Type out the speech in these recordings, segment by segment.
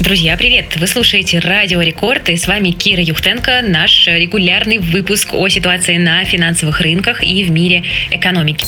Друзья, привет! Вы слушаете Радио Рекорд, и с вами Кира Юхтенко, наш регулярный выпуск о ситуации на финансовых рынках и в мире экономики.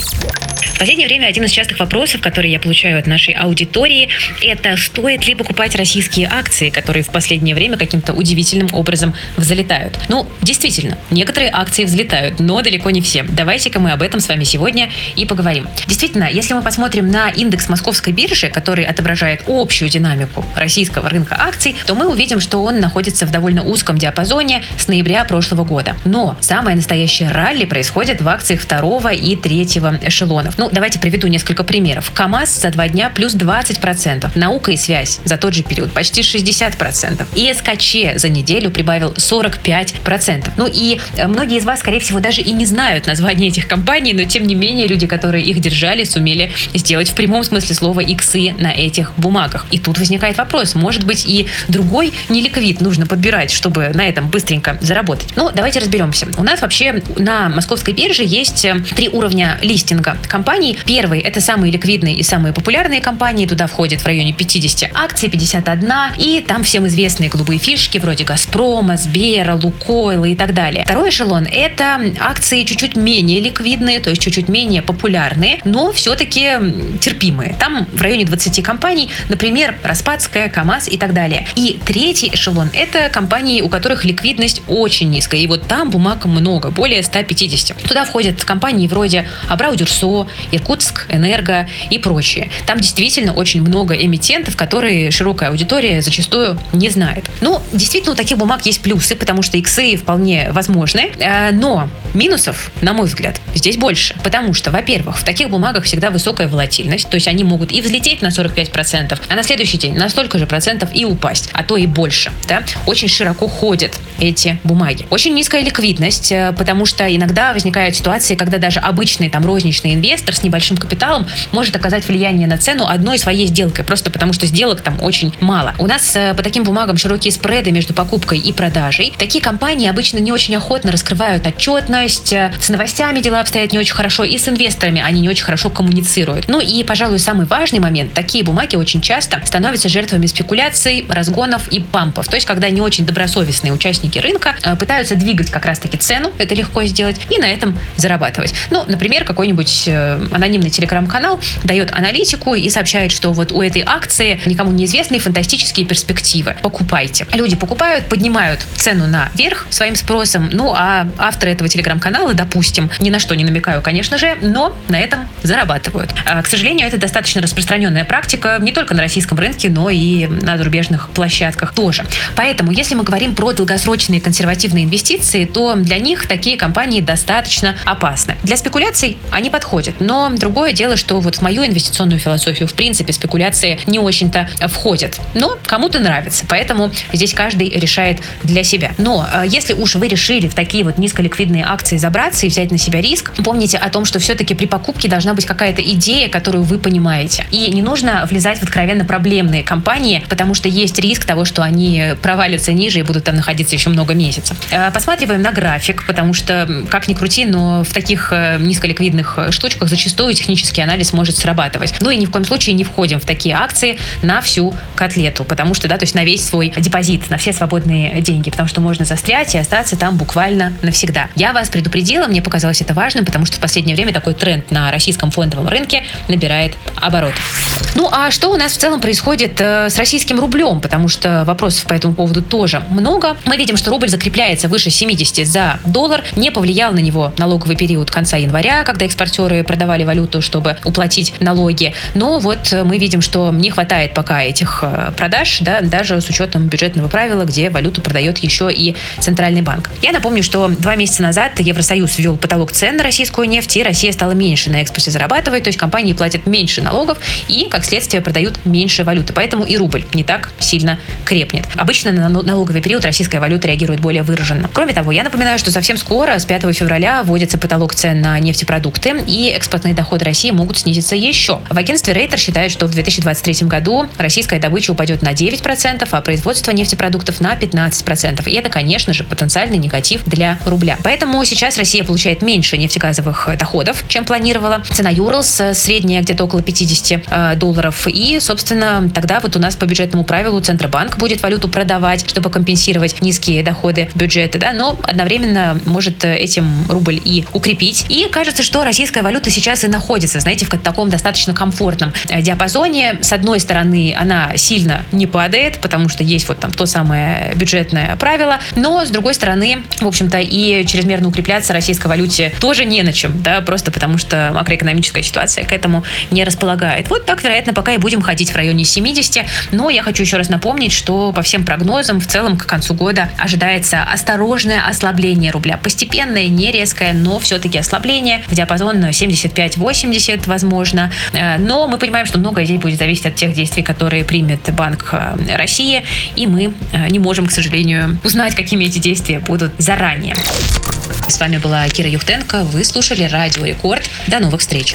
В последнее время один из частых вопросов, которые я получаю от нашей аудитории, это стоит ли покупать российские акции, которые в последнее время каким-то удивительным образом взлетают. Ну, действительно, некоторые акции взлетают, но далеко не все. Давайте-ка мы об этом с вами сегодня и поговорим. Действительно, если мы посмотрим на индекс московской биржи, который отображает общую динамику российского рынка акций, то мы увидим, что он находится в довольно узком диапазоне с ноября прошлого года. Но самое настоящее ралли происходит в акциях второго и третьего эшелонов. Ну, давайте приведу несколько примеров. КАМАЗ за два дня плюс 20%. Наука и связь за тот же период почти 60%. И СКЧ за неделю прибавил 45%. Ну и э, многие из вас, скорее всего, даже и не знают название этих компаний, но тем не менее люди, которые их держали, сумели сделать в прямом смысле слова иксы на этих бумагах. И тут возникает вопрос, может быть и другой неликвид нужно подбирать, чтобы на этом быстренько заработать. Ну, давайте разберемся. У нас вообще на московской бирже есть э, три уровня листинга компаний. Первый – это самые ликвидные и самые популярные компании. Туда входит в районе 50 акций, 51. И там всем известные голубые фишки вроде «Газпрома», «Сбера», «Лукойла» и так далее. Второй эшелон – это акции чуть-чуть менее ликвидные, то есть чуть-чуть менее популярные, но все-таки терпимые. Там в районе 20 компаний, например, Распадская, КАМАЗ и так далее. И третий эшелон – это компании, у которых ликвидность очень низкая. И вот там бумаг много, более 150. Туда входят компании вроде Абрау Дюрсо, Иркутск, Энерго и прочие. Там действительно очень много эмитентов, которые широкая аудитория зачастую не знает. Ну, действительно, у таких бумаг есть плюсы, потому что иксы вполне возможны, э, но минусов, на мой взгляд, здесь больше. Потому что, во-первых, в таких бумагах всегда высокая волатильность, то есть они могут и взлететь на 45%, а на следующий день на столько же процентов и упасть, а то и больше. Да? Очень широко ходят эти бумаги. Очень низкая ликвидность, э, потому что иногда возникают ситуации, когда даже обычный там розничный инвестор с небольшим капиталом может оказать влияние на цену одной своей сделкой, просто потому что сделок там очень мало. У нас э, по таким бумагам широкие спреды между покупкой и продажей. Такие компании обычно не очень охотно раскрывают отчетность, э, с новостями дела обстоят не очень хорошо, и с инвесторами они не очень хорошо коммуницируют. Ну и, пожалуй, самый важный момент, такие бумаги очень часто становятся жертвами спекуляций, разгонов и пампов. То есть, когда не очень добросовестные участники рынка э, пытаются двигать как раз-таки цену, это легко сделать, и на этом зарабатывать. Ну, например, какой-нибудь анонимный телеграм-канал дает аналитику и сообщает, что вот у этой акции никому неизвестные фантастические перспективы. Покупайте. Люди покупают, поднимают цену наверх своим спросом, ну а авторы этого телеграм-канала, допустим, ни на что не намекаю, конечно же, но на этом зарабатывают. А, к сожалению, это достаточно распространенная практика не только на российском рынке, но и на зарубежных площадках тоже. Поэтому, если мы говорим про долгосрочные консервативные инвестиции, то для них такие компании достаточно опасны. Для спекуляций они подходят, но другое дело, что вот в мою инвестиционную философию, в принципе, спекуляции не очень-то входят. Но кому-то нравится. Поэтому здесь каждый решает для себя. Но э, если уж вы решили в такие вот низколиквидные акции забраться и взять на себя риск, помните о том, что все-таки при покупке должна быть какая-то идея, которую вы понимаете. И не нужно влезать в откровенно проблемные компании, потому что есть риск того, что они провалятся ниже и будут там находиться еще много месяцев. Э, посматриваем на график, потому что, как ни крути, но в таких э, низколиквидных штучках зачастую технический анализ может срабатывать. Ну и ни в коем случае не входим в такие акции на всю котлету, потому что, да, то есть на весь свой депозит, на все свободные деньги, потому что можно застрять и остаться там буквально навсегда. Я вас предупредила, мне показалось это важным, потому что в последнее время такой тренд на российском фондовом рынке набирает оборот. Ну а что у нас в целом происходит э, с российским рублем? Потому что вопросов по этому поводу тоже много. Мы видим, что рубль закрепляется выше 70 за доллар. Не повлиял на него налоговый период конца января, когда экспортеры продавали валюту, чтобы уплатить налоги. Но вот мы видим, что не хватает пока этих э, продаж, да, даже с учетом бюджетного правила, где валюту продает еще и Центральный банк. Я напомню, что два месяца назад Евросоюз ввел потолок цен на российскую нефть, и Россия стала меньше на экспорте зарабатывать, то есть компании платят меньше налогов и, как следствие, продают меньше валюты. Поэтому и рубль не так сильно крепнет. Обычно на налоговый период российская валюта реагирует более выраженно. Кроме того, я напоминаю, что совсем скоро, с 5 февраля, вводится потолок цен на нефтепродукты, и экспортные доходы России могут снизиться еще. В агентстве Рейтер считают, что в 2023 году российская добыча упадет на 9%, а производство нефтепродуктов на 15%. И это, конечно же, потенциальный негатив для рубля. Поэтому сейчас Россия получает меньше нефтегазовых доходов, чем планировала. Цена Юрлс средняя где-то около 50 э, долларов. И, собственно, тогда вот у нас по бюджетному правилу Центробанк будет валюту продавать, чтобы компенсировать низкие доходы бюджета, да, но одновременно может этим рубль и укрепить. И кажется, что российская валюта сейчас и находится, знаете, в таком достаточно комфортном э, диапазоне. С одной стороны, она сильно не падает, потому что есть вот там то самое бюджетное правило, но с другой стороны, в общем-то, и чрезмерно укрепляться российской валюте тоже не на чем, да, просто потому что макроэкономическая ситуация к этому не располагает. Вот так, вероятно, пока и будем ходить в районе 70, но я хочу еще раз напомнить, что по всем прогнозам в целом к концу года ожидается осторожное ослабление рубля. Постепенное, не резкое, но все-таки ослабление в диапазон 75-80, возможно. Э, но мы понимаем, что многое здесь будет зависеть от тех действий, которые примет Банк э, России, и мы э, не можем, к сожалению, узнать, какими эти действия будут заранее. С вами была Кира Юхтенко. Вы слушали Радио Рекорд. До новых встреч.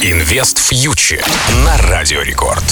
Инвест фьючер на Радио Рекорд.